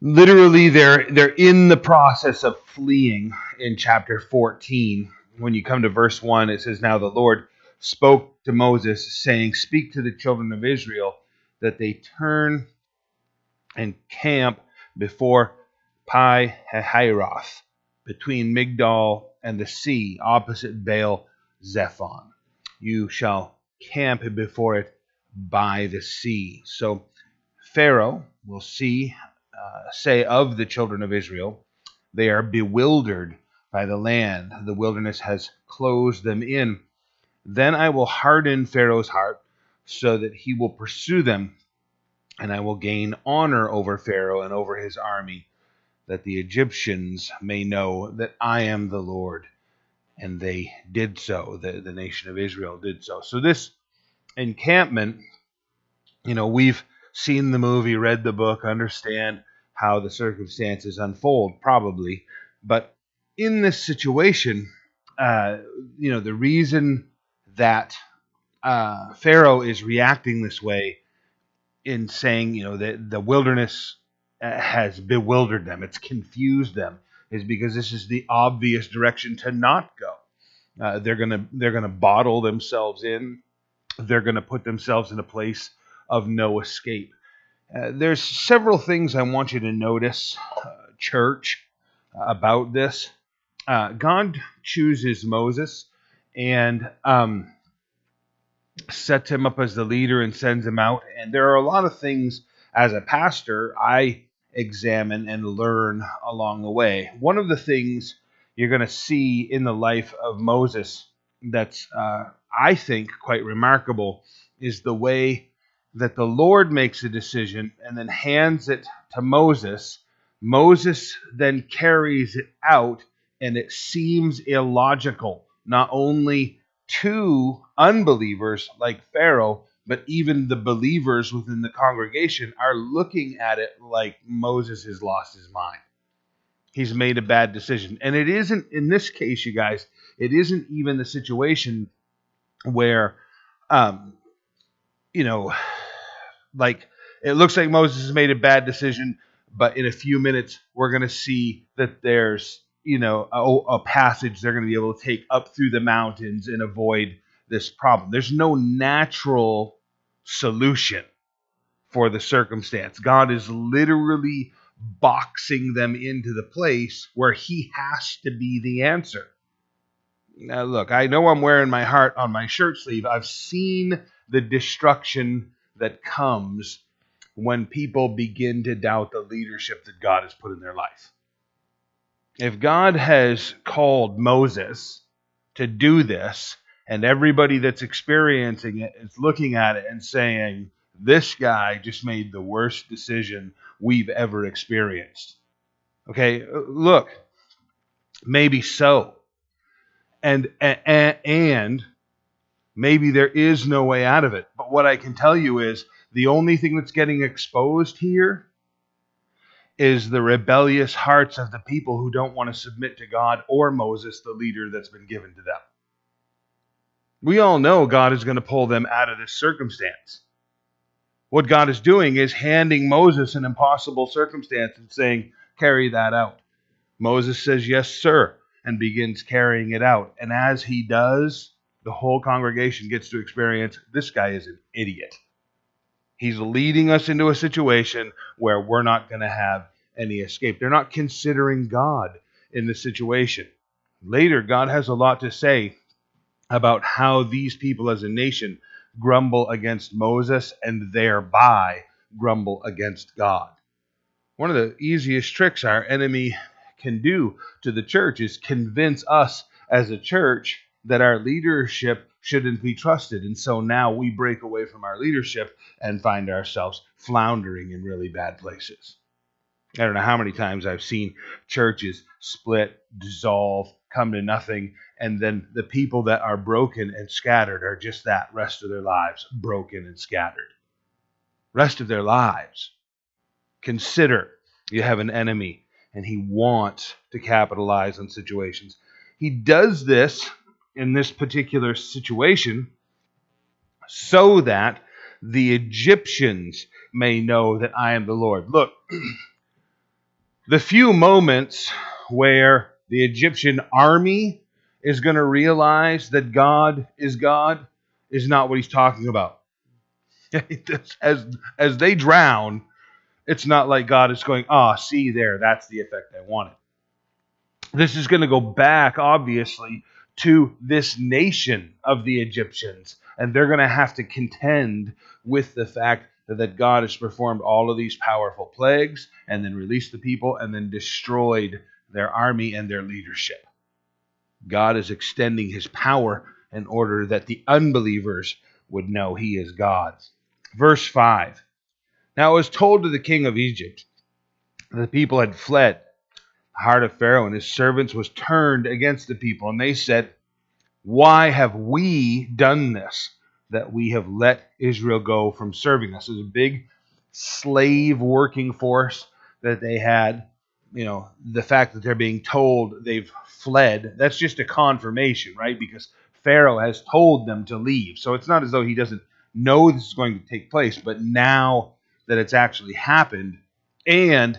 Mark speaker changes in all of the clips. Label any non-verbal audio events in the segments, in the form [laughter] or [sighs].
Speaker 1: literally they're they're in the process of fleeing in chapter 14 when you come to verse 1 it says now the lord spoke to moses saying speak to the children of israel that they turn and camp before pi hahiroth between migdol and the sea opposite baal zephon. You shall camp before it by the sea. So pharaoh will see uh, say of the children of Israel, they are bewildered by the land. The wilderness has closed them in. Then I will harden Pharaoh's heart so that he will pursue them, and I will gain honor over Pharaoh and over his army, that the Egyptians may know that I am the Lord. And they did so. The, the nation of Israel did so. So, this encampment, you know, we've seen the movie, read the book, understand how the circumstances unfold, probably. But in this situation, uh, you know, the reason that uh, Pharaoh is reacting this way in saying, you know, that the wilderness uh, has bewildered them, it's confused them, is because this is the obvious direction to not go. Uh, they're gonna they're gonna bottle themselves in. They're gonna put themselves in a place of no escape. Uh, there's several things I want you to notice, uh, church, about this. Uh, God chooses Moses and um, sets him up as the leader and sends him out. And there are a lot of things as a pastor I examine and learn along the way. One of the things you're going to see in the life of Moses that's, uh, I think, quite remarkable is the way that the Lord makes a decision and then hands it to Moses. Moses then carries it out, and it seems illogical, not only to unbelievers like Pharaoh, but even the believers within the congregation are looking at it like Moses has lost his mind. He's made a bad decision. And it isn't, in this case, you guys, it isn't even the situation where, um, you know, like it looks like Moses has made a bad decision, but in a few minutes we're going to see that there's you know a, a passage they're going to be able to take up through the mountains and avoid this problem. There's no natural solution for the circumstance. God is literally boxing them into the place where He has to be the answer. Now, look, I know I'm wearing my heart on my shirt sleeve. I've seen the destruction that comes when people begin to doubt the leadership that God has put in their life. If God has called Moses to do this, and everybody that's experiencing it is looking at it and saying, This guy just made the worst decision we've ever experienced. Okay, look, maybe so. And, and, and maybe there is no way out of it. But what I can tell you is the only thing that's getting exposed here is the rebellious hearts of the people who don't want to submit to God or Moses, the leader that's been given to them. We all know God is going to pull them out of this circumstance. What God is doing is handing Moses an impossible circumstance and saying, Carry that out. Moses says, Yes, sir, and begins carrying it out. And as he does, the whole congregation gets to experience this guy is an idiot. He's leading us into a situation where we're not going to have any escape. They're not considering God in the situation. Later, God has a lot to say about how these people as a nation grumble against Moses and thereby grumble against God. One of the easiest tricks our enemy can do to the church is convince us as a church that our leadership shouldn't be trusted. And so now we break away from our leadership and find ourselves floundering in really bad places. I don't know how many times I've seen churches split, dissolve, come to nothing, and then the people that are broken and scattered are just that rest of their lives, broken and scattered. Rest of their lives. Consider you have an enemy and he wants to capitalize on situations. He does this in this particular situation so that the Egyptians may know that I am the Lord. Look, [clears throat] The few moments where the Egyptian army is going to realize that God is God is not what he's talking about. [laughs] as, as they drown, it's not like God is going, ah, oh, see there, that's the effect I wanted. This is going to go back, obviously, to this nation of the Egyptians, and they're going to have to contend with the fact that God has performed all of these powerful plagues and then released the people and then destroyed their army and their leadership. God is extending his power in order that the unbelievers would know he is God. Verse 5 Now it was told to the king of Egypt that the people had fled. Heart of Pharaoh and his servants was turned against the people, and they said, Why have we done this, that we have let Israel go from serving us? It was a big slave working force that they had. You know, the fact that they're being told they've fled, that's just a confirmation, right? Because Pharaoh has told them to leave. So it's not as though he doesn't know this is going to take place, but now that it's actually happened and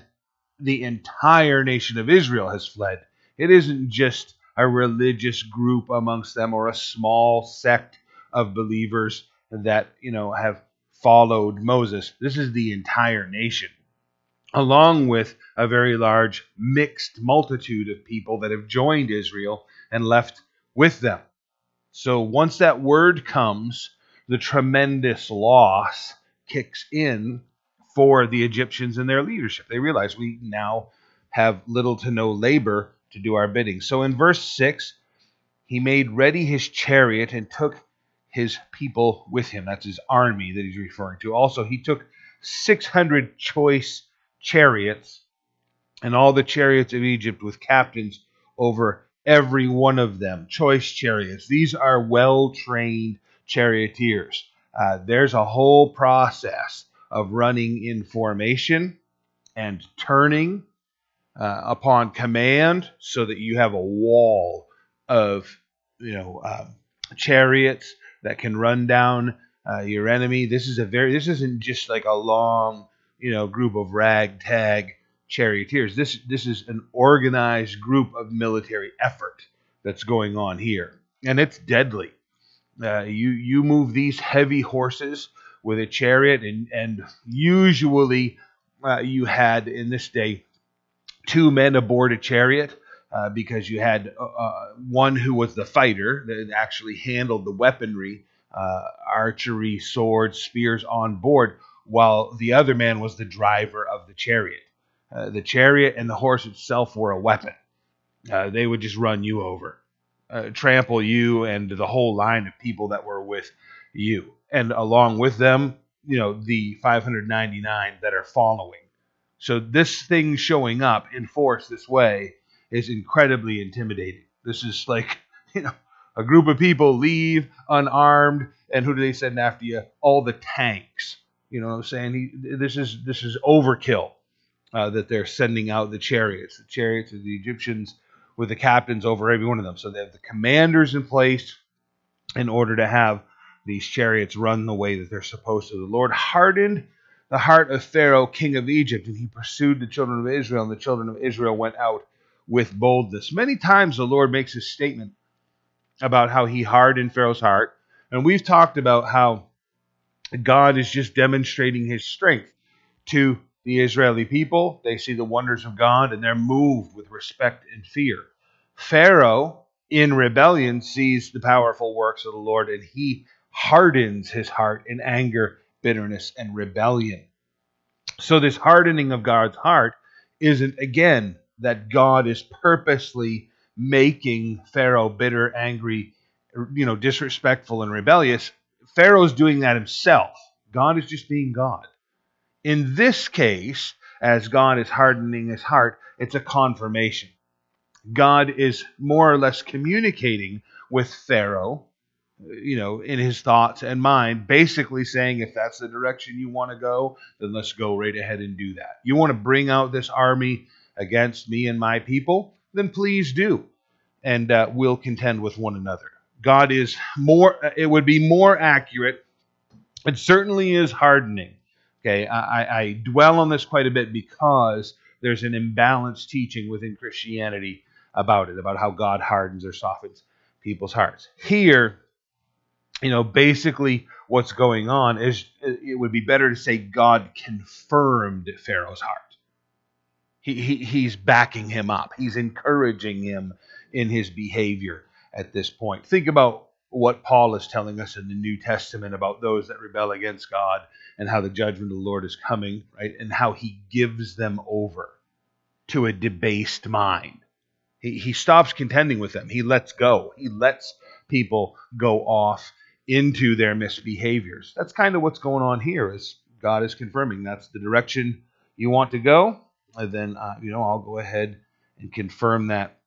Speaker 1: the entire nation of Israel has fled, it isn't just a religious group amongst them or a small sect of believers that, you know, have followed Moses. This is the entire nation, along with a very large mixed multitude of people that have joined Israel and left with them. So once that word comes, the tremendous loss kicks in for the Egyptians and their leadership. They realize we now have little to no labor to do our bidding. So in verse 6, he made ready his chariot and took his people with him. That's his army that he's referring to. Also, he took 600 choice chariots and all the chariots of Egypt with captains over every one of them, choice chariots. These are well trained charioteers. Uh, there's a whole process of running in formation and turning uh, upon command so that you have a wall of you know uh, chariots that can run down uh, your enemy this is a very this isn't just like a long you know group of ragtag charioteers. This this is an organized group of military effort that's going on here, and it's deadly. Uh, you you move these heavy horses with a chariot, and and usually uh, you had in this day two men aboard a chariot. Uh, because you had uh, uh, one who was the fighter that actually handled the weaponry, uh, archery, swords, spears on board, while the other man was the driver of the chariot. Uh, the chariot and the horse itself were a weapon. They would just run you over, trample you and the whole line of people that were with you. And along with them, you know, the 599 that are following. So this thing showing up in force this way is incredibly intimidating. This is like, [laughs] you know, a group of people leave unarmed, and who do they send after you? All the tanks. You know what I'm saying? He, this is this is overkill uh, that they're sending out the chariots, the chariots of the Egyptians with the captains over every one of them. So they have the commanders in place in order to have these chariots run the way that they're supposed to. The Lord hardened the heart of Pharaoh, king of Egypt, and he pursued the children of Israel, and the children of Israel went out with boldness. Many times the Lord makes a statement about how he hardened Pharaoh's heart, and we've talked about how God is just demonstrating his strength to the Israeli people. They see the wonders of God and they're moved with respect and fear. Pharaoh, in rebellion, sees the powerful works of the Lord and he hardens his heart in anger, bitterness, and rebellion. So, this hardening of God's heart isn't, again, that God is purposely making Pharaoh bitter, angry, you know, disrespectful, and rebellious. Pharaoh's doing that himself. God is just being God. In this case, as God is hardening his heart, it's a confirmation. God is more or less communicating with Pharaoh, you know, in his thoughts and mind, basically saying, if that's the direction you want to go, then let's go right ahead and do that. You want to bring out this army against me and my people? Then please do. And uh, we'll contend with one another. God is more, it would be more accurate. It certainly is hardening Okay, I, I dwell on this quite a bit because there's an imbalanced teaching within Christianity about it, about how God hardens or softens people's hearts. Here, you know, basically what's going on is it would be better to say God confirmed Pharaoh's heart. He, he, he's backing him up, he's encouraging him in his behavior at this point. Think about what Paul is telling us in the New Testament about those that rebel against God and how the judgment of the Lord is coming, right? And how he gives them over to a debased mind. He, he stops contending with them. He lets go. He lets people go off into their misbehaviors. That's kind of what's going on here is God is confirming that's the direction you want to go. And then, uh, you know, I'll go ahead and confirm that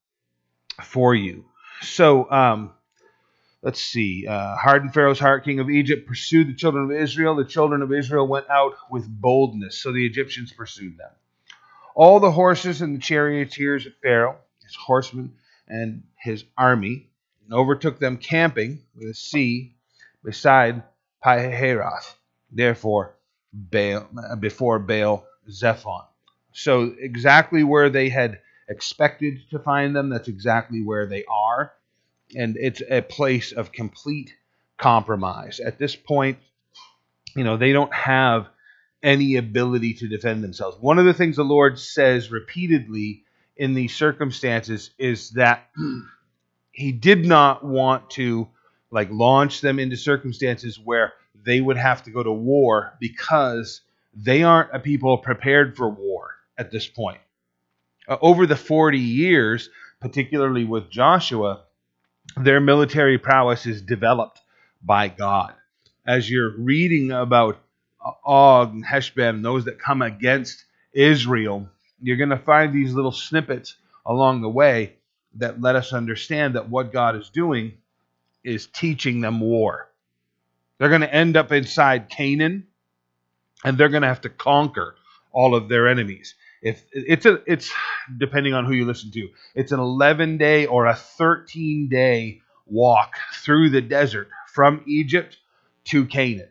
Speaker 1: for you. So, um, let's see. Uh, hardened Pharaoh's heart, king of Egypt, pursued the children of Israel. The children of Israel went out with boldness, so the Egyptians pursued them. All the horses and the charioteers of Pharaoh, his horsemen, and his army, and overtook them camping with a sea beside Pihahiroth, therefore Baal, before Baal Zephon. So exactly where they had expected to find them, that's exactly where they are. And it's a place of complete compromise. At this point, you know, they don't have any ability to defend themselves. One of the things the Lord says repeatedly in these circumstances is that [clears throat] he did not want to like launch them into circumstances where they would have to go to war because they aren't a people prepared for war at this point. Uh, over the 40 years, particularly with Joshua, their military prowess is developed by God. As you're reading about Og and Heshbon, those that come against Israel, you're going to find these little snippets along the way that let us understand that what God is doing is teaching them war. They're going to end up inside Canaan and they're going to have to conquer all of their enemies. If it's a it's depending on who you listen to. It's an 11 day or a 13 day walk through the desert from Egypt to Canaan.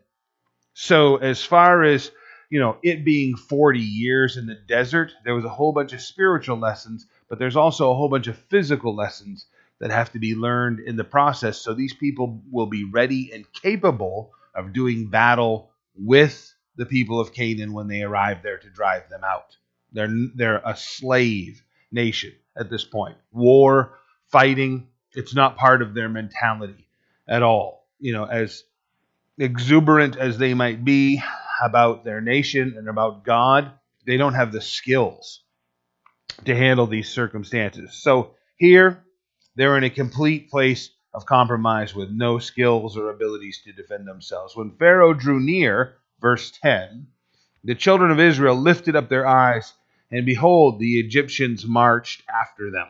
Speaker 1: So as far as you know, it being 40 years in the desert, there was a whole bunch of spiritual lessons, but there's also a whole bunch of physical lessons that have to be learned in the process. So these people will be ready and capable of doing battle with the people of Canaan when they arrive there to drive them out. They're they're a slave nation at this point. War, fighting, it's not part of their mentality at all. You know, as exuberant as they might be about their nation and about God, they don't have the skills to handle these circumstances. So here, they're in a complete place of compromise with no skills or abilities to defend themselves. When Pharaoh drew near, verse 10, the children of Israel lifted up their eyes and behold, the Egyptians marched after them.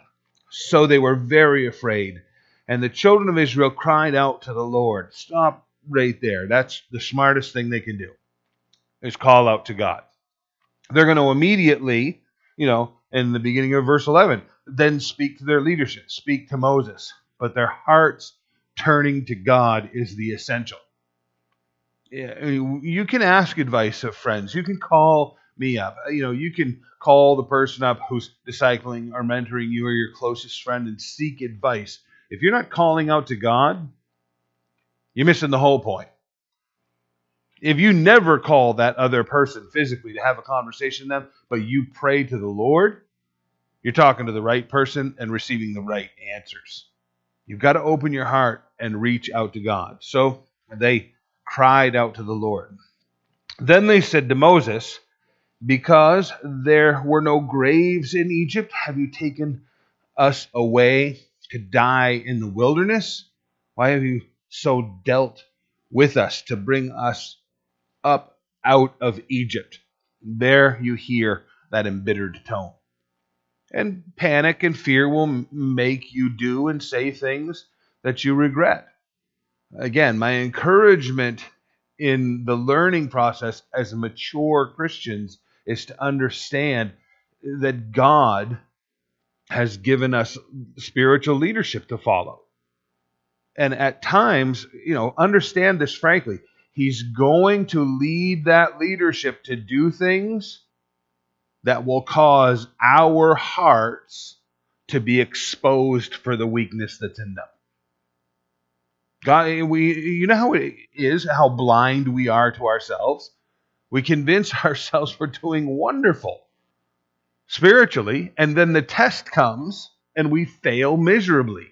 Speaker 1: So they were very afraid. And the children of Israel cried out to the Lord. Stop right there. That's the smartest thing they can do, is call out to God. They're going to immediately, you know, in the beginning of verse 11, then speak to their leadership, speak to Moses. But their hearts turning to God is the essential. You can ask advice of friends. You can call me up. You know, you can call the person up who's discipling or mentoring you or your closest friend and seek advice. If you're not calling out to God, you're missing the whole point. If you never call that other person physically to have a conversation with them, but you pray to the Lord, you're talking to the right person and receiving the right answers. You've got to open your heart and reach out to God. So they cried out to the Lord. Then they said to Moses, because there were no graves in Egypt, have you taken us away to die in the wilderness? Why have you so dealt with us to bring us up out of Egypt? There you hear that embittered tone. And panic and fear will make you do and say things that you regret. Again, my encouragement in the learning process as mature Christians is to understand that God has given us spiritual leadership to follow. And at times, you know, understand this frankly. He's going to lead that leadership to do things that will cause our hearts to be exposed for the weakness that's in them. God, we, you know how it is, how blind we are to ourselves. We convince [laughs] ourselves we're doing wonderful spiritually, and then the test comes and we fail miserably.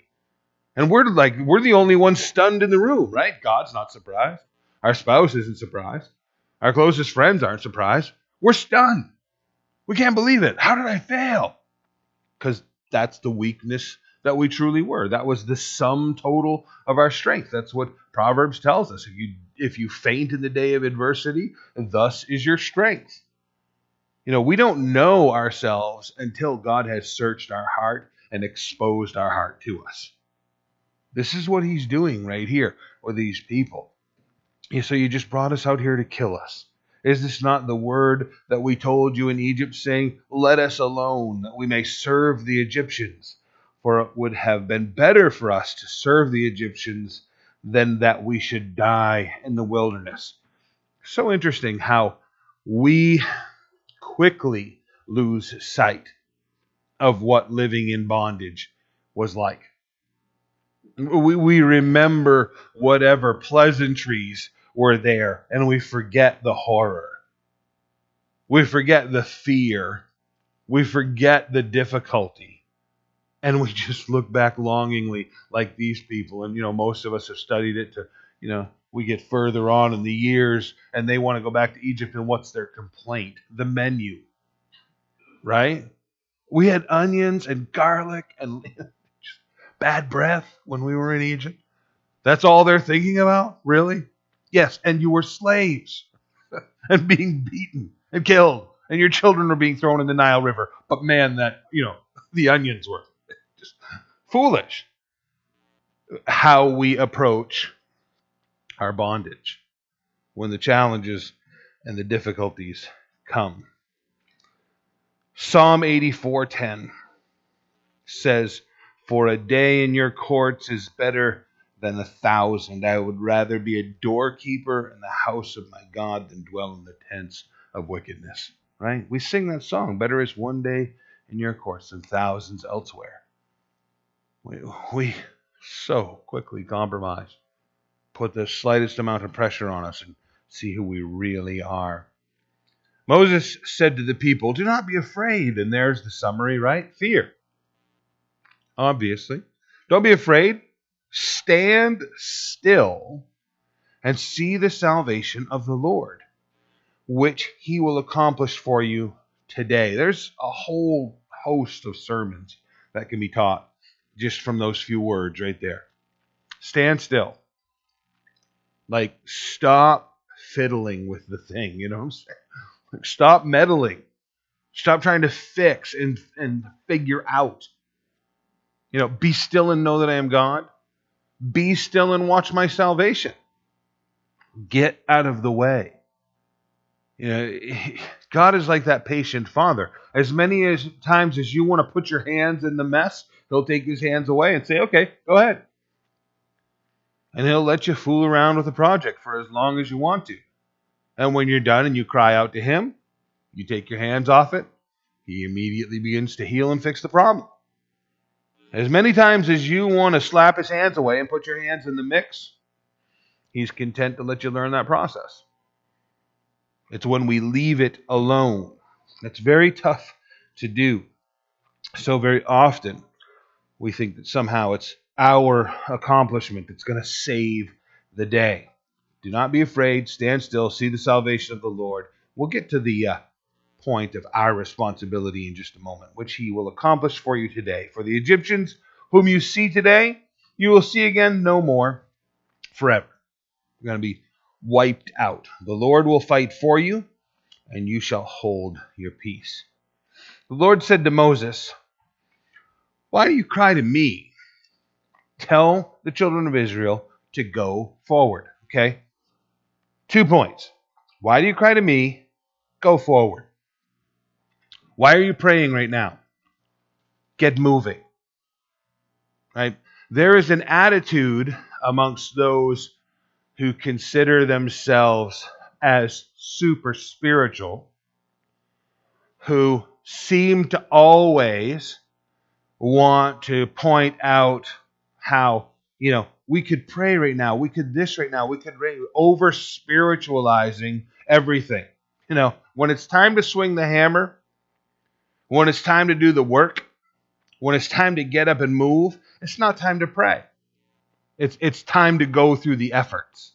Speaker 1: And we're like, we're the only ones stunned in the room, right? God's not surprised. Our spouse isn't surprised. Our closest friends aren't surprised. We're stunned. We can't believe it. How did I fail? Because that's the weakness that we truly were. That was the sum total of our strength. That's what Proverbs tells us. If you if you faint in the day of adversity, thus is your strength. You know, we don't know ourselves until God has searched our heart and exposed our heart to us. This is what he's doing right here with these people. So you just brought us out here to kill us. Is this not the word that we told you in Egypt, saying, Let us alone, that we may serve the Egyptians? For it would have been better for us to serve the Egyptians than that we should die in the wilderness. So interesting how we quickly lose sight of what living in bondage was like. We, we remember whatever pleasantries were there and we forget the horror. We forget the fear. We forget the difficulty. And we [laughs] just look back longingly like these people. And you know most of us have studied it to you know we get further on in the years and they want to go back to Egypt and what's their complaint? The menu. Right? We had onions and garlic and [laughs] bad breath when we were in Egypt. That's all they're thinking about? Really yes and you were slaves [laughs] and being beaten and killed and your children were being thrown in the Nile River but man that you know the onions were just foolish how we approach our bondage when the challenges and the difficulties come. Psalm 84:10 says, "For a day in your courts is better than a thousand. I would rather be a doorkeeper in the house of my God than dwell in the tents of wickedness." Right? We sing that song, "Better is one day in your courts than thousands elsewhere." We, we so quickly compromise, put the slightest amount of pressure on us, and see who we really are. Moses said to the people, Do not be afraid. And there's the summary, right? Fear. Obviously. Don't be afraid. Stand still and see the salvation of the Lord, which he will accomplish for you today. There's a whole host of sermons that can be taught just from those few words right there. Stand still. Like, stop fiddling with the thing, you know what I'm saying? Like, stop meddling. Stop trying to fix and, and figure out. You know, be still and know that I am God. Be still and watch my salvation. Get out of the way. You know, [laughs] God is like that patient father. As many as times as you want to put your hands in the mess, He'll take his hands away and say, okay, go ahead. And he'll let you fool around with the project for as long as you want to. And when you're done and you cry out to him, you take your hands off it, he immediately begins to heal and fix the problem. As many times as you want to slap his hands away and put your hands in the mix, he's content to let you learn that process. It's when we leave it alone. That's very tough to do. So very often we think that somehow it's our accomplishment that's going to save the day. Do not be afraid. Stand still. See the salvation of the Lord. We'll get to the uh, point of our responsibility in just a moment, which He will accomplish for you today. For the Egyptians whom you see today, you will see again no more forever. You're going to be wiped out. The Lord will fight for you, and you shall hold your peace. The Lord said to Moses, why do you cry to me? Tell the children of Israel to go forward. Okay? Two points. Why do you cry to me? Go forward. Why are you praying right now? Get moving. Right? There is an attitude amongst those who consider themselves as super spiritual who seem to always want to point out how, you know, we could pray right now, we could this right now, we could over spiritualizing everything. You know, when it's time to swing the hammer, when it's time to do the work, when it's time to get up and move, it's not time to pray. It's it's time to go through the efforts.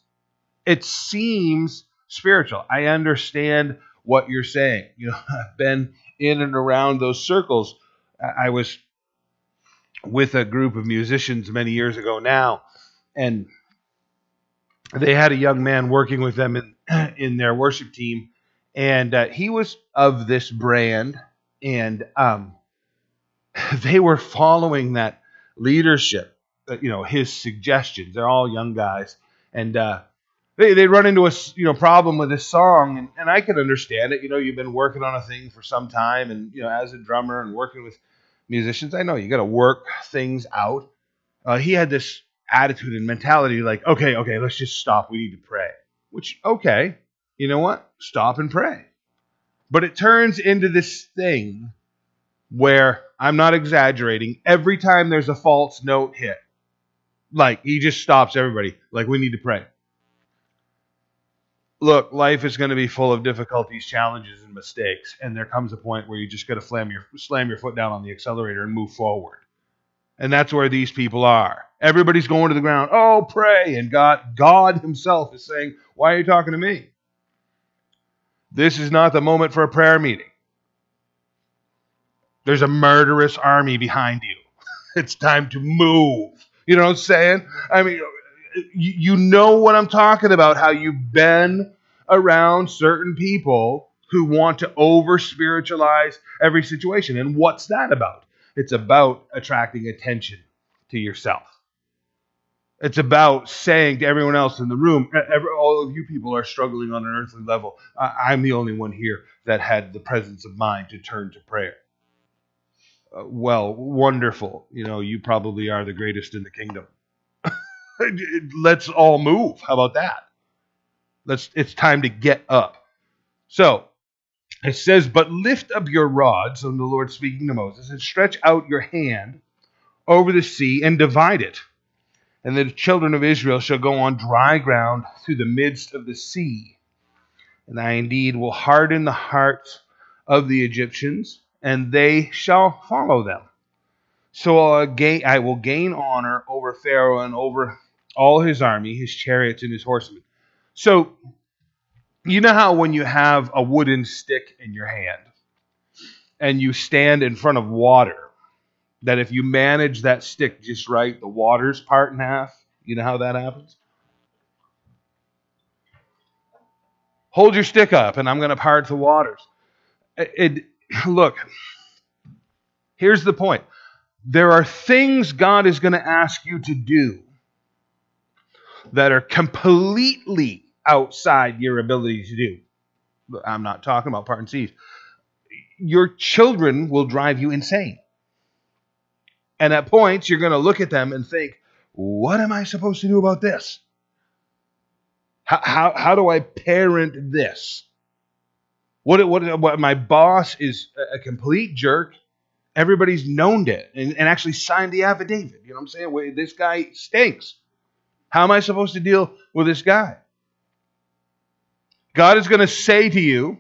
Speaker 1: It seems spiritual. I understand what you're saying. [laughs] You know, I've been in and around those circles. I was with a group of musicians many years ago now, and they had a young man working with them in [clears throat] in their worship team, and uh, he was of this brand, and um, [laughs] they were following that leadership, uh, you know, his suggestions. They're all young guys, and uh, they they run into a you know problem with this song, and, and I can understand it. You know, you've been working on a thing for some time, and you know, as a drummer and working with musicians, I know you got to work things out. Uh, he had this attitude and mentality like, okay, okay, let's just stop. We need to pray. Which, okay, you know what? Stop and pray. But it turns into this thing where I'm not exaggerating. Every time there's a false note hit, like he just stops everybody. Like we need to pray look, life is going to be full of difficulties, challenges, and mistakes, and there comes a point where you just got to slam your slam your foot down on the accelerator and move forward. And that's where these people are. Everybody's going to the ground. Oh, pray, and God, God Himself is saying, "Why are you talking to me?" This is not the moment for a prayer meeting. There's a murderous army behind you. [laughs] it's time to move. You know what I'm saying? I mean, you know what I'm talking about, how you've been around certain people who want to over spiritualize every situation. And what's that about? It's about attracting attention to yourself. It's about saying to everyone else in the room, every, all of you people are struggling on an earthly level. I'm the only one here that had the presence of mind to turn to prayer. Uh, well, wonderful. You know, you probably are the greatest in the kingdom. [laughs] Let's all move. How about that? Let's it's time to get up. So it says, But lift up your rods, and the Lord speaking to Moses, and stretch out your hand over the sea and divide it. And the children of Israel shall go on dry ground through the midst of the sea. And I indeed will harden the hearts of the Egyptians, and they shall follow them. So uh, I will gain honor over Pharaoh and over all his army, his chariots, and his horsemen. So, you know how when you have a wooden stick in your hand and you stand in front of water, that if you manage that stick just right, the water's part in half? You know how that happens? Hold your stick up, and I'm going to part the waters. It, it, [sighs] look, here's the point there are things God is going to ask you to do that are completely outside your ability to do. I'm not talking about part and. Your children will drive you insane. And at points, you're going to look at them and think, what am I supposed to do about this? How, how, how do I parent this? What, what, what my boss is a complete jerk. Everybody's known it and, and actually signed the affidavit. You know what I'm saying? This guy stinks. How am I supposed to deal with this guy? God is going to say to you,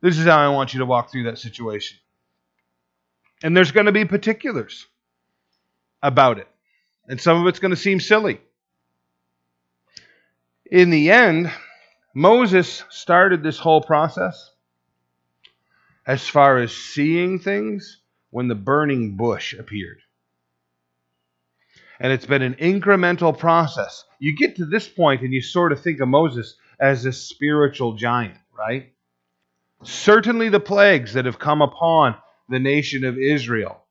Speaker 1: This is how I want you to walk through that situation. And there's going to be particulars about it. And some of it's going to seem silly. In the end, Moses started this whole process as far as seeing things when the burning bush appeared and it's been an incremental process. You get to this point and you sort of think of Moses as a spiritual giant, right? Certainly the plagues that have come upon the nation of Israel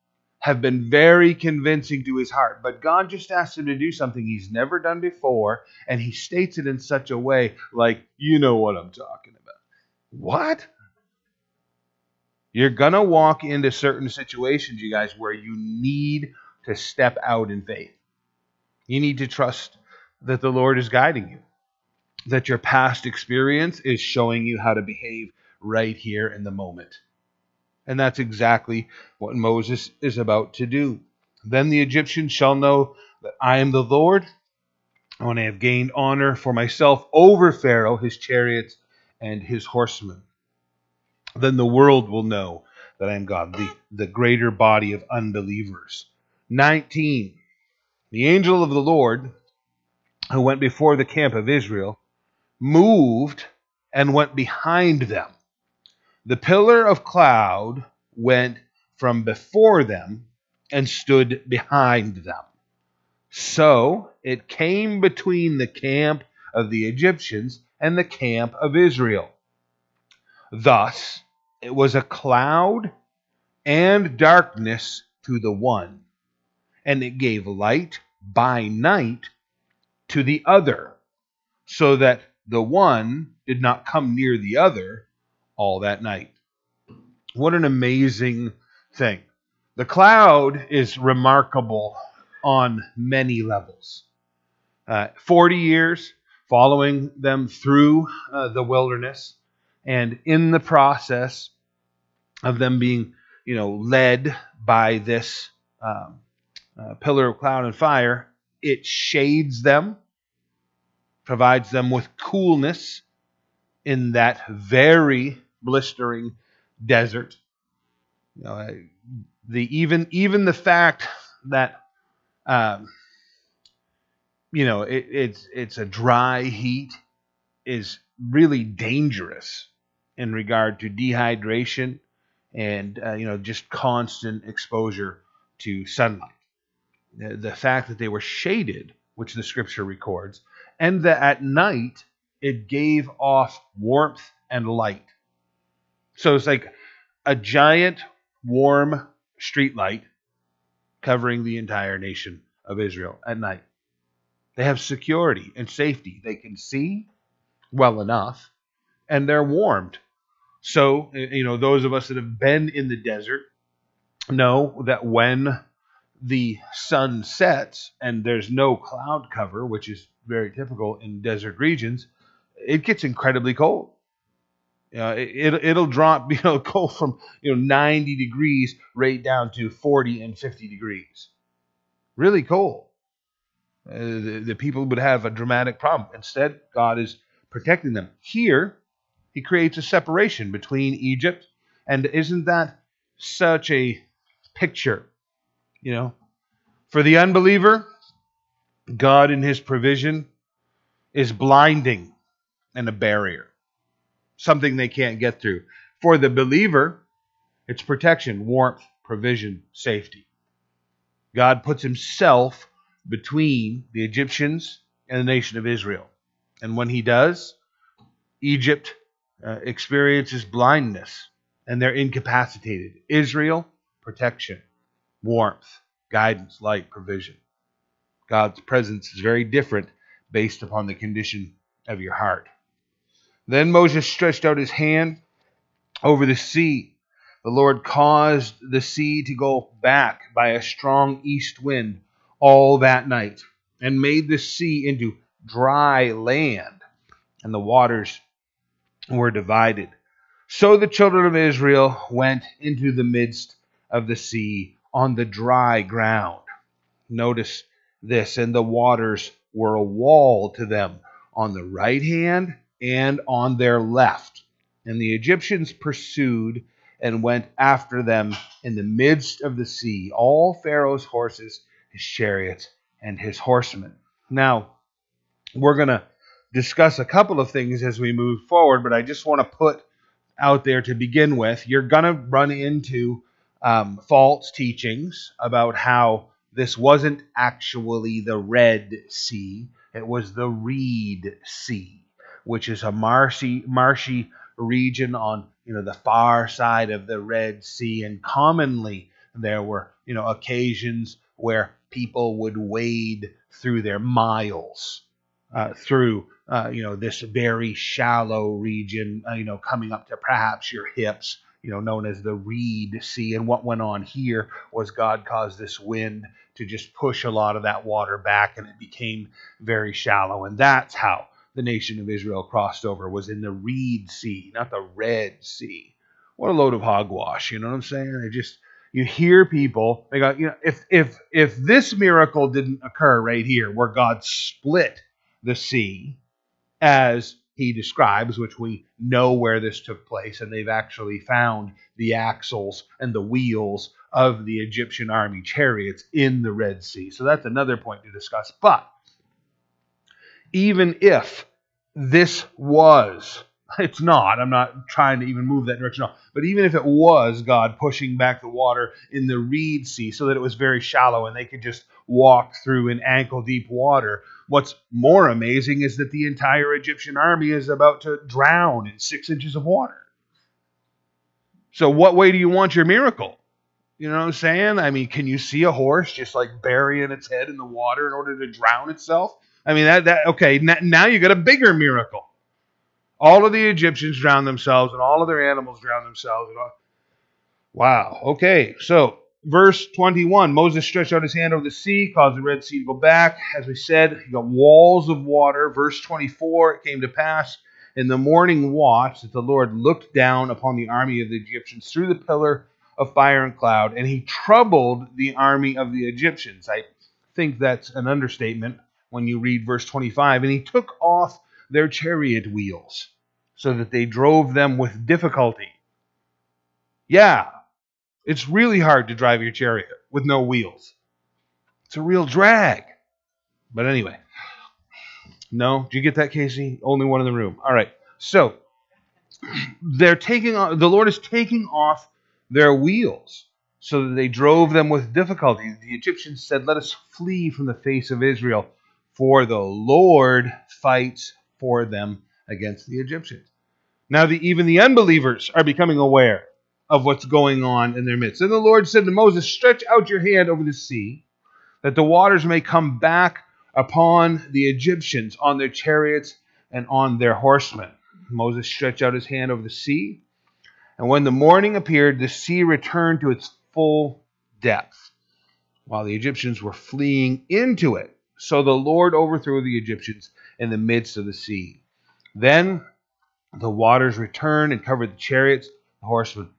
Speaker 1: have been very convincing to his heart. But God just asked him to do something he's never done before, and he states it in such a way like, you know what I'm talking about. What? You're going to walk into certain situations, you guys, where you need to step out in faith. You need to trust that the Lord is guiding you, that your past experience is showing you how to behave right here in the moment. And that's exactly what Moses is about to do. Then the Egyptians shall know that I am the Lord, when I have gained honor for myself over Pharaoh, his chariots, and his horsemen. Then the world will know that I am God, the, the greater body of unbelievers. 19. The angel of the Lord, who went before the camp of Israel, moved and went behind them. The pillar of cloud went from before them and stood behind them. So it came between the camp of the Egyptians and the camp of Israel. Thus, it was a cloud and darkness to the one, and it gave light by night to the other, so that the one did not come near the other all that night. What an amazing thing. The cloud is remarkable on many levels. Uh, 40 years following them through uh, the wilderness, and in the process of them being, you know, led by this um, uh, pillar of cloud and fire, it shades them, provides them with coolness in that very blistering desert. You know, the even even the fact that um, you know it, it's it's a dry heat is really dangerous in regard to dehydration and uh, you know just constant exposure to sunlight. The, the fact that they were shaded, which the scripture records, and that at night it gave off warmth and light. So it's like a giant warm street light covering the entire nation of Israel at night. They have security and safety. They can see well enough and they're warmed. So, you know, those of us that have been in the desert know that when the sun sets and there's no cloud cover, which is very typical in desert regions, it gets incredibly cold. Uh, it, it'll drop, [laughs] you know, go from you know 90 degrees right down to 40 and 50 degrees. Really cold. Uh, the, the people would have a dramatic problem. Instead, God is protecting them. Here, He creates a separation between Egypt, and isn't that such a picture? You know, for the unbeliever, God in His provision is blinding and a barrier something they can't get through. For the believer, it's protection, warmth, provision, safety. God puts himself between the Egyptians and the nation of Israel. And when he does, Egypt uh, experiences blindness and they're incapacitated. Israel, protection, warmth, guidance, light, provision. God's presence is very different based upon the condition of your heart. Then Moses stretched out his hand over the sea. The Lord caused the sea to go back by a strong east wind all that night, and made the sea into dry land, and the waters were divided. So the children of Israel went into the midst of the sea on the dry ground. Notice this, and the waters were a wall to them on the right hand and on their left. And the Egyptians pursued and went after them in the midst of the sea, all Pharaoh's horses, his chariots, and his horsemen. Now, we're going to discuss a couple of things as we move forward, but I just want to put out there to begin with you're going to run into um, false teachings about how this wasn't actually the Red Sea, it was the Reed Sea which is a marshy, marshy region on you know the far side of the Red Sea, and commonly there were you know occasions where people would wade through their miles uh, through uh, you know this very shallow region, uh, you know coming up to perhaps your hips, you know known as the Reed Sea. And what went on here was God caused this wind to just push a lot of that water back, and it became very shallow, and that's how the nation of Israel crossed over was in the Reed Sea, not the Red Sea. what a load of hogwash. You know what I'm saying? They just you hear people they go, you know, if if if this miracle didn't occur right here, where God split the sea as he describes, which we know where this took place, and they've actually found the axles and the wheels of the Egyptian army chariots in the Red Sea. So that's another point to discuss. But even if this was [laughs] it's not. I'm not trying to even move that direction. But even if it was God pushing back the water in the Reed Sea so that it was very shallow and they could just walk through in ankle deep water, what's more amazing is that the entire Egyptian army is about to drown in six inches of water. So, what way do you want your miracle? You know what I'm saying? I mean, can you see a horse just like burying its head in the water in order to drown itself? I mean, that, that okay, now you got a bigger miracle. All of the Egyptians drowned themselves, and all of their animals drowned themselves. Wow. Okay, so verse 21 Moses stretched out his hand over the sea, caused the Red Sea to go back. As we said, he got walls of water. Verse 24 It came to pass in the morning watch that the Lord looked down upon the army of the Egyptians through the pillar of fire and cloud, and he troubled the army of the Egyptians. I think that's an understatement when you read verse 25. And he took off their chariot wheels so that they drove them with difficulty. Yeah, it's really hard to drive your chariot with no wheels. It's a real drag. But anyway, no, do you get that, Casey? Only one in the room. All right. So [clears throat] they're taking off, the Lord is taking off their wheels so that they drove them with difficulty. The Egyptians said, Let us flee from the face of Israel, for the Lord fights for them against the Egyptians. Now, the, even the unbelievers are becoming aware of what's going on in their midst. And the Lord said to Moses, Stretch out your hand over the sea, that the waters may come back upon the Egyptians, on their chariots, and on their horsemen. Moses stretched out his hand over the sea, and when the morning appeared, the sea returned to its full depth, while the Egyptians were fleeing into it. So the Lord overthrew the Egyptians in the midst of the sea. Then the waters returned and covered the chariots, the horsemen,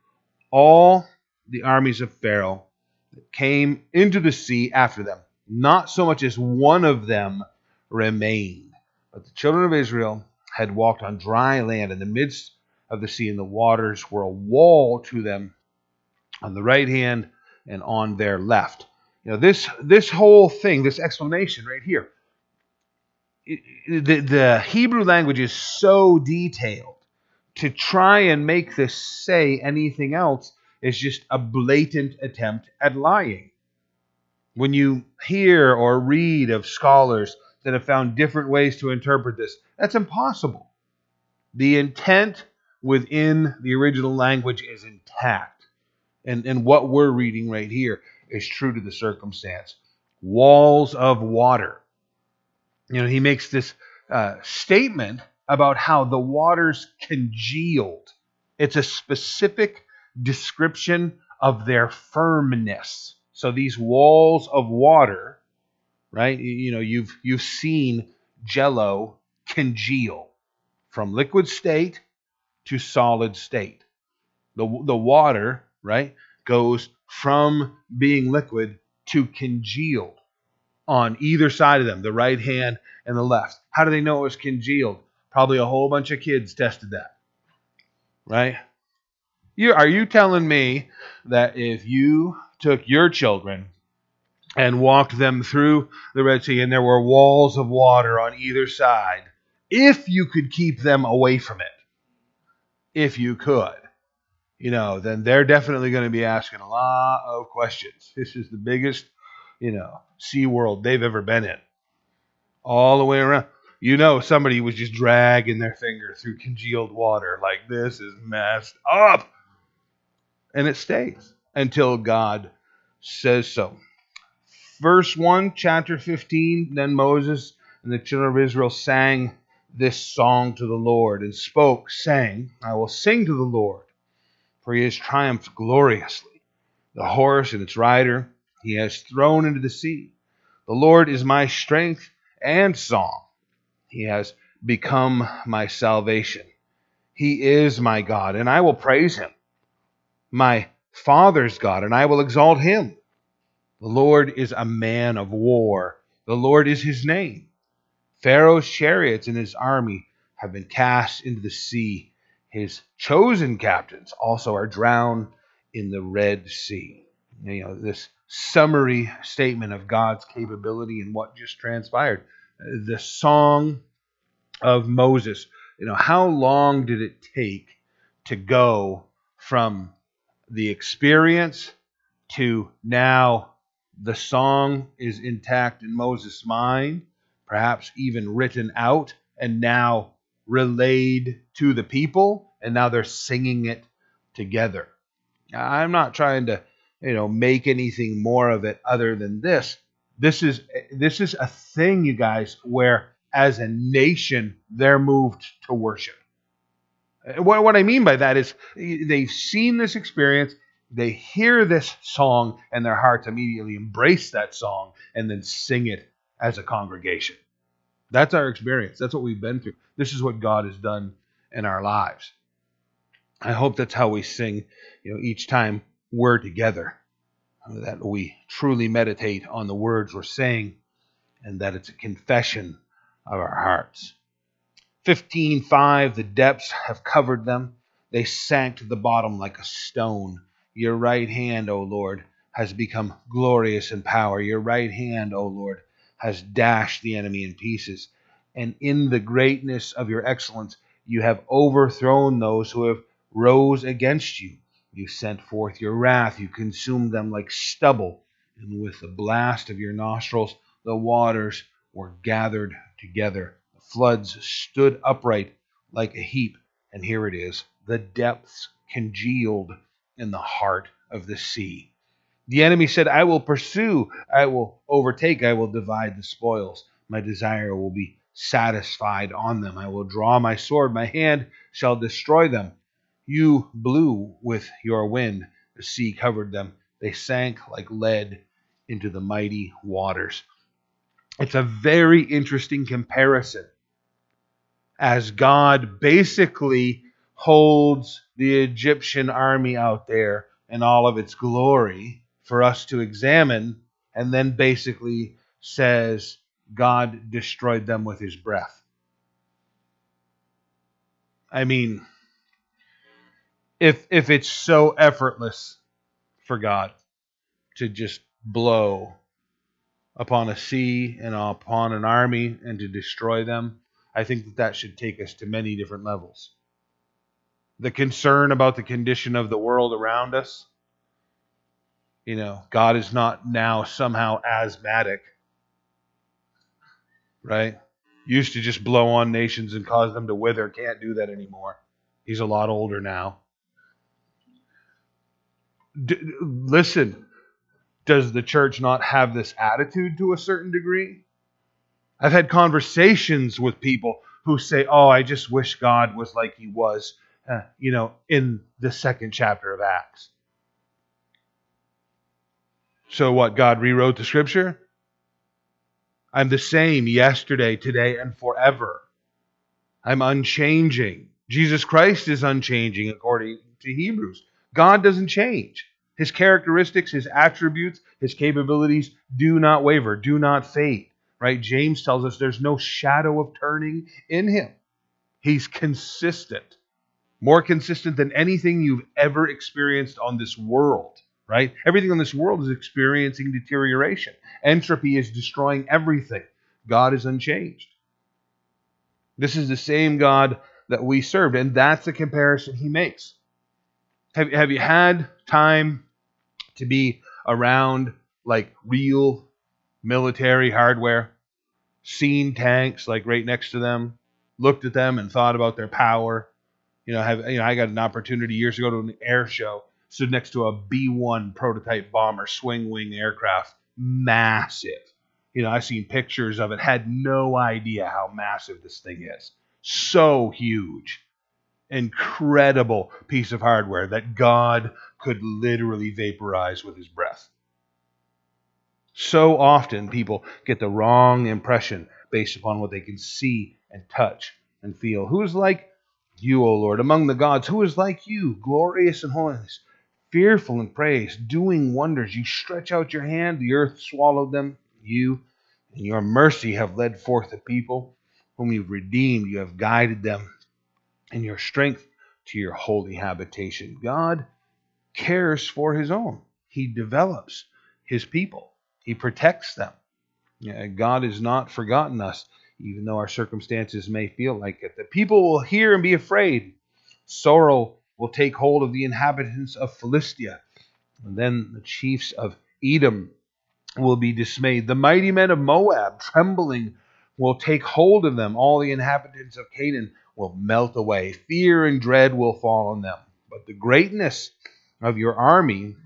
Speaker 1: all the armies of Pharaoh that came into the sea after them. Not so much as one of them remained. But the children of Israel had walked on dry land in the midst of the sea, and the waters were a wall to them on the right hand and on their left. You know, this this whole thing, this explanation right here, the, the Hebrew language is so detailed. To try and make this say anything else is just a blatant attempt at lying. When you hear or read of scholars that have found different ways to interpret this, that's impossible. The intent within the original language is intact. And, and what we're reading right here is true to the circumstance. Walls of water you know, he makes this uh, statement about how the waters congealed. It's a specific description of their firmness. So these walls of water, right? You know, you've you've seen jello congeal from liquid state to solid state. The the water, right, goes from being liquid to congealed on either side of them, the right hand and the left. How do they know it was congealed? Probably a whole bunch of kids tested that. Right? You, are you telling me that if you took your children and walked them through the Red Sea and there were walls of water on either side, if you could keep them away from it, if you could, you know, then they're definitely going to be asking a lot of questions. This is the biggest you know, Sea World they've ever been in. All the way around. You know, somebody was just dragging their finger through congealed water. Like, this is messed up. And it stays until God says so. Verse 1, chapter 15 Then Moses and the children of Israel sang this song to the Lord and spoke, saying, I will sing to the Lord, for he has triumphed gloriously. The horse and its rider he has thrown into the sea. The Lord is my strength and song. He has become my salvation. He is my God, and I will praise him. my father's God, and I will exalt him. The Lord is a man of war. The Lord is his name. Pharaoh's chariots and his army have been cast into the sea. His chosen captains also are drowned in the Red Sea. You know, this summary statement of God's capability and what just transpired. The song of Moses. You know, how long did it take to go from the experience to now the song is intact in Moses' mind, perhaps even written out, and now relayed to the people, and now they're singing it together. I'm not trying to, you know, make anything more of it other than this. This is this is a thing, you guys, where as a nation they're moved to worship. What, what I mean by that is they've seen this experience, they hear this song, and their hearts immediately embrace that song and then sing it as a congregation. That's our experience. That's what we've been through. This is what God has done in our lives. I hope that's how we sing, you know, each time we're together. That we truly meditate on the words we're saying and that it's a confession of our hearts. 15:5 The depths have covered them they sank to the bottom like a stone your right hand O Lord has become glorious in power your right hand O Lord has dashed the enemy in pieces and in the greatness of your excellence you have overthrown those who have rose against you. You sent forth your wrath. You consumed them like stubble and with the blast of your nostrils the waters were gathered together. The floods stood upright like a heap, and here it is. The depths congealed in the heart of the sea. The enemy said, I will pursue, I will overtake, I will divide the spoils. My desire will be satisfied on them. I will draw my sword, my hand shall destroy them. You blew with your wind, the sea covered them. They sank like lead into the mighty waters. It's a very interesting comparison as God basically holds the Egyptian army out there in all of its glory for us to examine, and then basically says God destroyed them with his breath. I mean, if if it's so effortless for God to just blow upon a sea and upon an army and to destroy them, I think that that should take us to many different levels. The concern about the condition of the world around us, you know, God is not now somehow asthmatic, right? Used to just blow on nations and cause them to wither, can't do that anymore. He's a lot older now. D- listen, does the church not have this attitude to a certain degree? I've had conversations with people who say, "Oh, I just wish God was like He was, uh, you know, in the second chapter of Acts." So what? God rewrote the Scripture. I'm the same yesterday, today, and forever. I'm unchanging. Jesus Christ is unchanging according to Hebrews. God doesn't change. His characteristics, his attributes, his capabilities do not waver, do not fade right? James tells us there's no shadow of turning in him. He's consistent, more consistent than anything you've ever experienced on this world, right? Everything in this world is experiencing deterioration. Entropy is destroying everything. God is unchanged. This is the same God that we served, and that's the comparison he makes. Have, have you had time to be around like real military hardware? seen tanks like right next to them, looked at them and thought about their power. You know, have you know, I got an opportunity years ago to an air show, stood next to a B-1 prototype bomber swing wing aircraft, massive. You know, I've seen pictures of it, had no idea how massive this thing is. So huge. Incredible piece of hardware that God could literally vaporize with his breath. So often people get the wrong impression based upon what they can see and touch and feel. Who is like you, O Lord, among the gods? Who is like you, glorious in holiness, fearful in praise, doing wonders. You stretch out your hand, the earth swallowed them. You and your mercy have led forth the people whom you've redeemed. You have guided them in your strength to your holy habitation. God cares for his own. He develops his people. He protects them. God has not forgotten us, even though our circumstances may feel like it. The people will hear and be afraid. Sorrow will take hold of the inhabitants of Philistia. And then the chiefs of Edom will be dismayed. The mighty men of Moab, trembling, will take hold of them. All the inhabitants of Canaan will melt away. Fear and dread will fall on them. But the greatness of your army,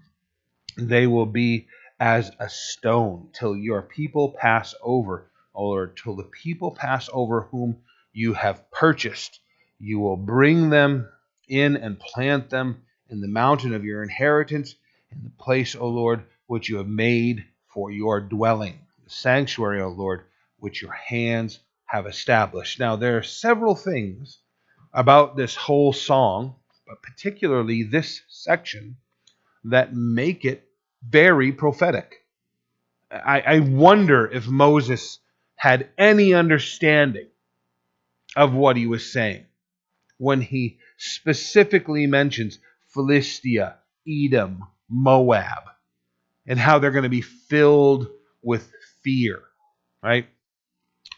Speaker 1: they will be as a stone till your people pass over, O Lord, till the people pass over whom you have purchased. You will bring them in and plant them in the mountain of your inheritance, in the place, O Lord, which you have made for your dwelling, the sanctuary, O Lord, which your hands have established. Now, there are several things about this whole song, but particularly this section, that make it very prophetic. I, I wonder if Moses had any understanding of what he was saying when he specifically mentions Philistia, Edom, Moab, and how they're going to be filled with fear, right?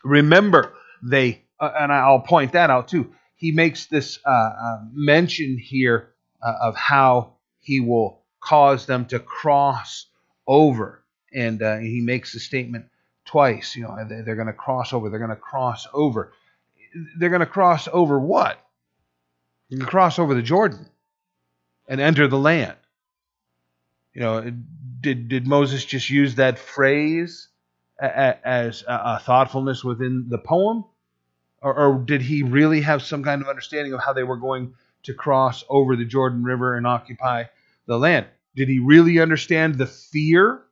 Speaker 1: Remember, they, uh, and I'll point that out too. He makes this uh, uh, mention here uh, of how he will cause them to cross over, and uh, he makes the statement twice. You know, they're going to cross over. They're going to cross over. They're going to cross over what? You can cross over the Jordan and enter the land. You know, did did Moses just use that phrase as a thoughtfulness within the poem, or, or did he really have some kind of understanding of how they were going to cross over the Jordan River and occupy the land? Did he really understand the fear?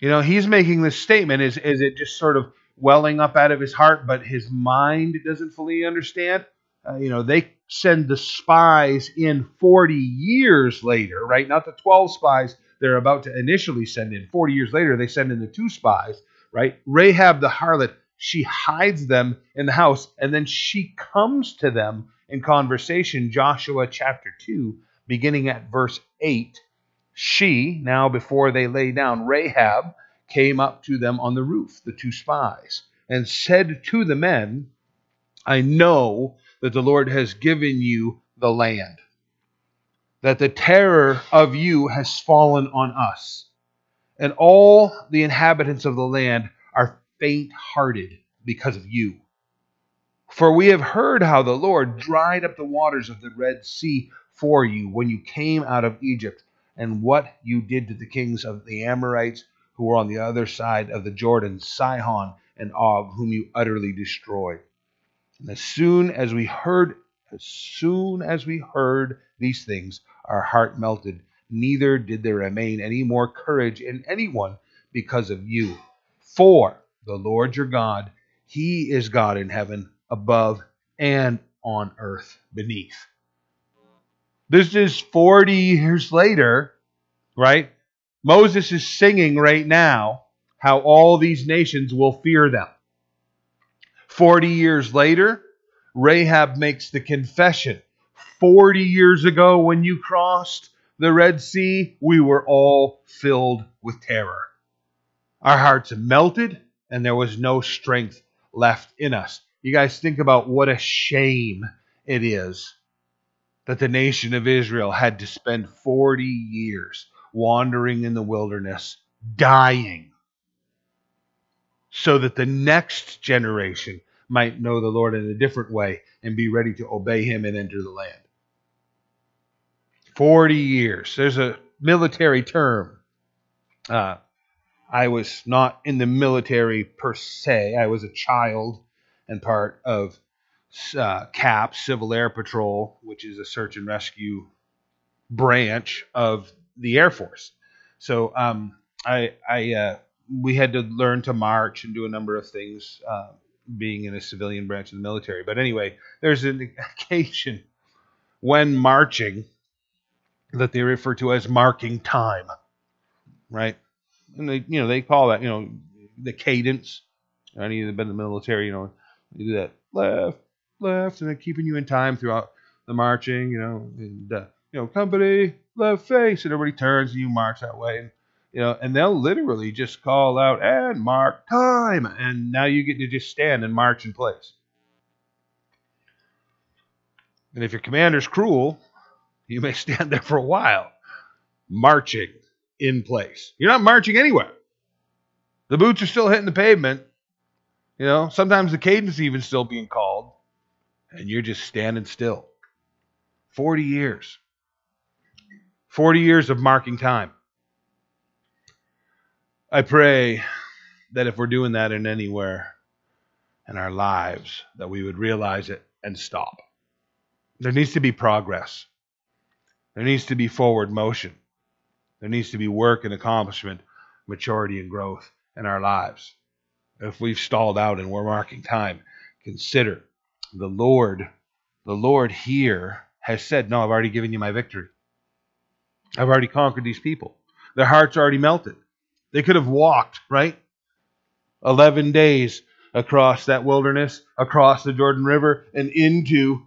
Speaker 1: You know, he's making this statement. Is is it just sort of welling up out of his heart, but his mind doesn't fully understand? Uh, you know, they send the spies in 40 years later, right? Not the 12 spies they're about to initially send in. 40 years later, they send in the two spies, right? Rahab the harlot, she hides them in the house, and then she comes to them in conversation. Joshua chapter 2, beginning at verse 8. She, now before they lay down, Rahab, came up to them on the roof, the two spies, and said to the men, I know that the Lord has given you the land, that the terror of you has fallen on us, and all the inhabitants of the land are faint hearted because of you. For we have heard how the Lord dried up the waters of the Red Sea for you when you came out of Egypt, and what you did to the kings of the Amorites who were on the other side of the Jordan, Sihon and Og, whom you utterly destroyed. And as soon as we heard, as soon as we heard these things, our heart melted. Neither did there remain any more courage in anyone because of you. For the Lord your God, He is God in heaven above and on earth beneath. This is 40 years later, right? Moses is singing right now how all these nations will fear them. 40 years later, Rahab makes the confession 40 years ago when you crossed the Red Sea, we were all filled with terror. Our hearts melted, and there was no strength left in us. You guys think about what a shame it is that the nation of Israel had to spend 40 years wandering in the wilderness, dying, so that the next generation might know the Lord in a different way and be ready to obey him and enter the land. 40 years. There's a military term. Uh, I was not in the military per se. I was a child and part of uh, CAP, Civil Air Patrol, which is a search and rescue branch of the Air Force. So um, I, I uh, we had to learn to march and do a number of things, uh, being in a civilian branch of the military. But anyway, there's an [laughs] occasion when marching that they refer to as marking time, right? And they, you know, they call that, you know, the cadence. Any of you been in the military, you know, you do that left, left, and they're keeping you in time throughout the marching, you know, and uh, you know, company left face, and everybody turns and you march that way, and you know, and they'll literally just call out and mark time, and now you get to just stand and march in place. And if your commander's cruel, you may [laughs] stand there for a while, marching in place. You're not marching anywhere. The boots are still hitting the pavement. You know, sometimes the cadence even still being called, and you're just standing still. 40 years. 40 years of marking time. I pray that if we're doing that in anywhere in our lives, that we would realize it and stop. There needs to be progress. There needs to be forward motion. There needs to be work and accomplishment, maturity and growth in our lives. If we've stalled out and we're marking time, consider the Lord. The Lord here has said, No, I've already given you my victory. I've already conquered these people. Their hearts are already melted. They could have walked, right? 11 days across that wilderness, across the Jordan River, and into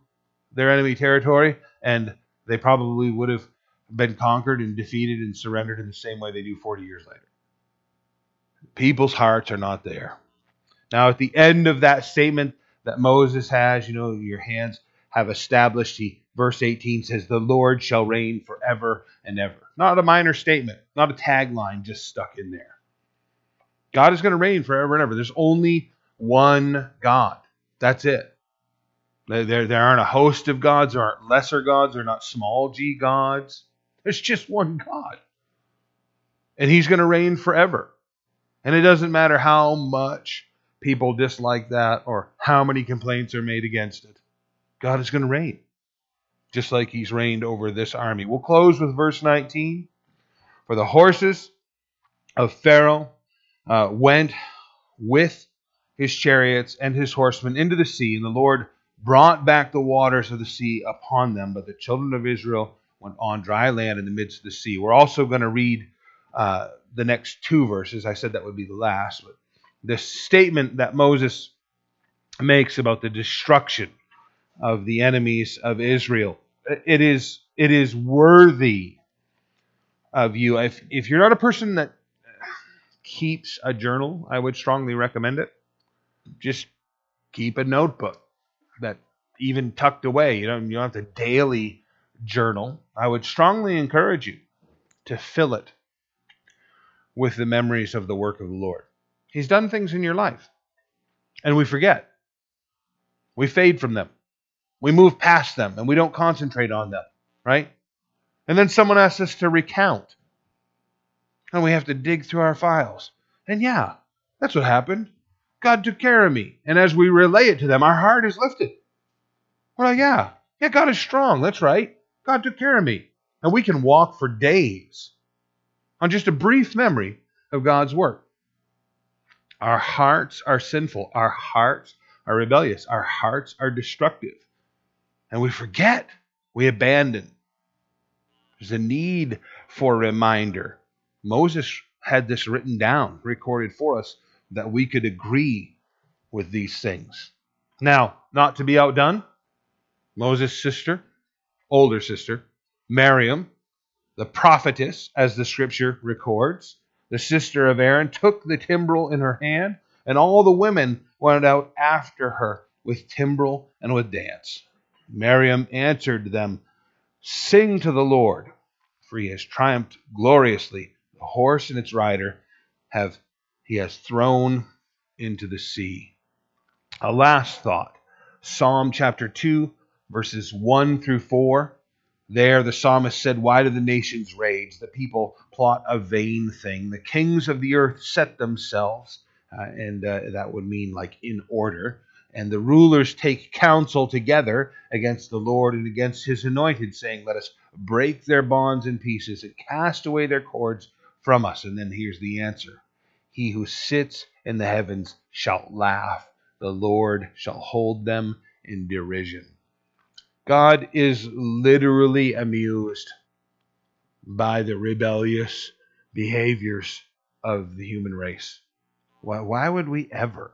Speaker 1: their enemy territory, and they probably would have been conquered and defeated and surrendered in the same way they do 40 years later. People's hearts are not there. Now, at the end of that statement that Moses has, you know, your hands have established, he, verse 18 says, The Lord shall reign forever and ever. Not a minor statement, not a tagline just stuck in there. God is going to reign forever and ever. There's only one God. That's it. There, there aren't a host of gods, there aren't lesser gods, there are not small g gods. There's just one God. And he's going to reign forever. And it doesn't matter how much people dislike that or how many complaints are made against it. God is going to reign, just like he's reigned over this army. We'll close with verse 19. For the horses of Pharaoh uh, went with his chariots and his horsemen into the sea, and the Lord brought back the waters of the sea upon them, but the children of Israel went on dry land in the midst of the sea. We're also going to read uh, the next two verses. I said that would be the last, but this statement that Moses makes about the destruction of the enemies of Israel, it is it is worthy of you. If if you're not a person that keeps a journal, I would strongly recommend it. Just keep a notebook that even tucked away. You don't you don't have to daily journal. I would strongly encourage you to fill it with the memories of the work of the Lord. He's done things in your life, and we forget. We fade from them. We move past them, and we don't concentrate on them, right? And then someone asks us to recount, and we have to dig through our files. And yeah, that's what happened. God took care of me. And as we relay it to them, our heart is lifted. Like, yeah, yeah, God is strong. That's right. God took care of me. And we can walk for days on just a brief memory of God's work. Our hearts are sinful. Our hearts are rebellious. Our hearts are destructive. And we forget. We abandon. There's a need for reminder. Moses had this written down, recorded for us that we could agree with these things. Now, not to be outdone, Moses' sister, older sister, Miriam, the prophetess, as the scripture records, the sister of Aaron, took the timbrel in her hand, and all the women went out after her with timbrel and with dance. Miriam answered them, Sing to the Lord, for he has triumphed gloriously. The horse and its rider have he has thrown into the sea. A last thought Psalm chapter 2, verses 1 through 4. There, the psalmist said, Why do the nations rage? The people plot a vain thing. The kings of the earth set themselves, uh, and uh, that would mean like in order. And the rulers take counsel together against the Lord and against his anointed, saying, Let us break their bonds in pieces and cast away their cords from us. And then here's the answer he who sits in the heavens shall laugh. The Lord shall hold them in derision. God is literally amused by the rebellious behaviors of the human race. Why, why would we ever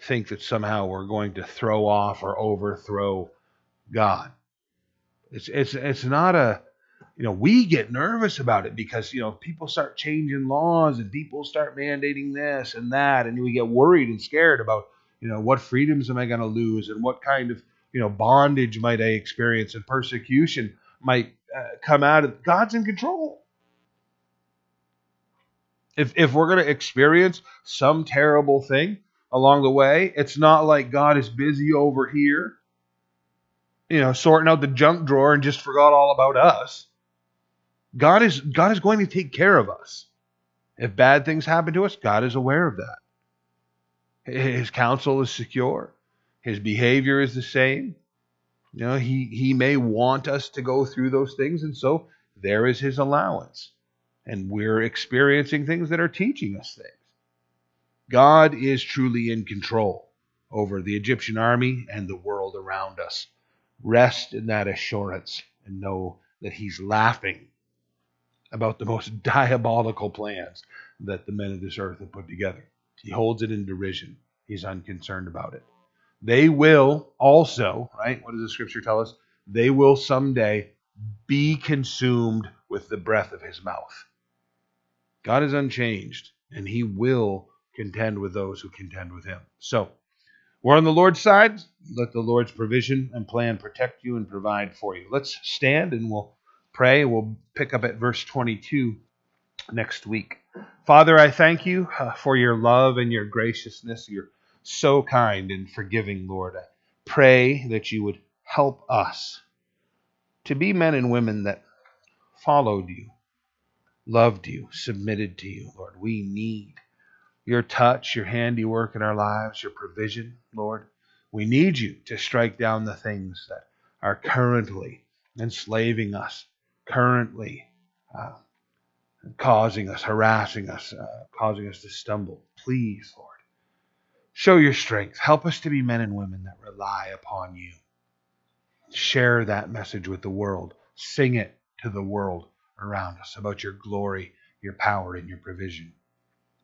Speaker 1: think that somehow we're going to throw off or overthrow God? It's, it's, it's not a, you know, we get nervous about it because, you know, people start changing laws and people start mandating this and that. And we get worried and scared about, you know, what freedoms am I going to lose and what kind of, you know, bondage might I experience and persecution might uh, come out of God's in control. If, if we're going to experience some terrible thing along the way, it's not like God is busy over here, you know, sorting out the junk drawer and just forgot all about us. God is God is going to take care of us. If bad things happen to us, God is aware of that. His counsel is secure. His behavior is the same. You know, he, he may want us to go through those things, and so there is his allowance. And we're experiencing things that are teaching us things. God is truly in control over the Egyptian army and the world around us. Rest in that assurance and know that he's laughing about the most [laughs] diabolical plans that the men of this earth have put together. He holds it in derision. He's unconcerned about it. They will also, right? What does the scripture tell us? They will someday be consumed with the breath of his mouth. God is unchanged, and he will contend with those who contend with him. So, we're on the Lord's side. Let the Lord's provision and plan protect you and provide for you. Let's stand and we'll pray. We'll pick up at verse 22 next week. Father, I thank you uh, for your love and your graciousness, You're so kind and forgiving, Lord. I pray that you would help us to be men and women that followed you, loved you, submitted to you, Lord. We need your touch, your handiwork in our lives, your provision, Lord. We need you to strike down the things that are currently enslaving us, currently uh, causing us, harassing us, uh, causing us to stumble. Please, Lord Show your strength. Help us to be men and women that rely upon you. Share that message with the world. Sing it to the world around us about your glory, your power, and your provision.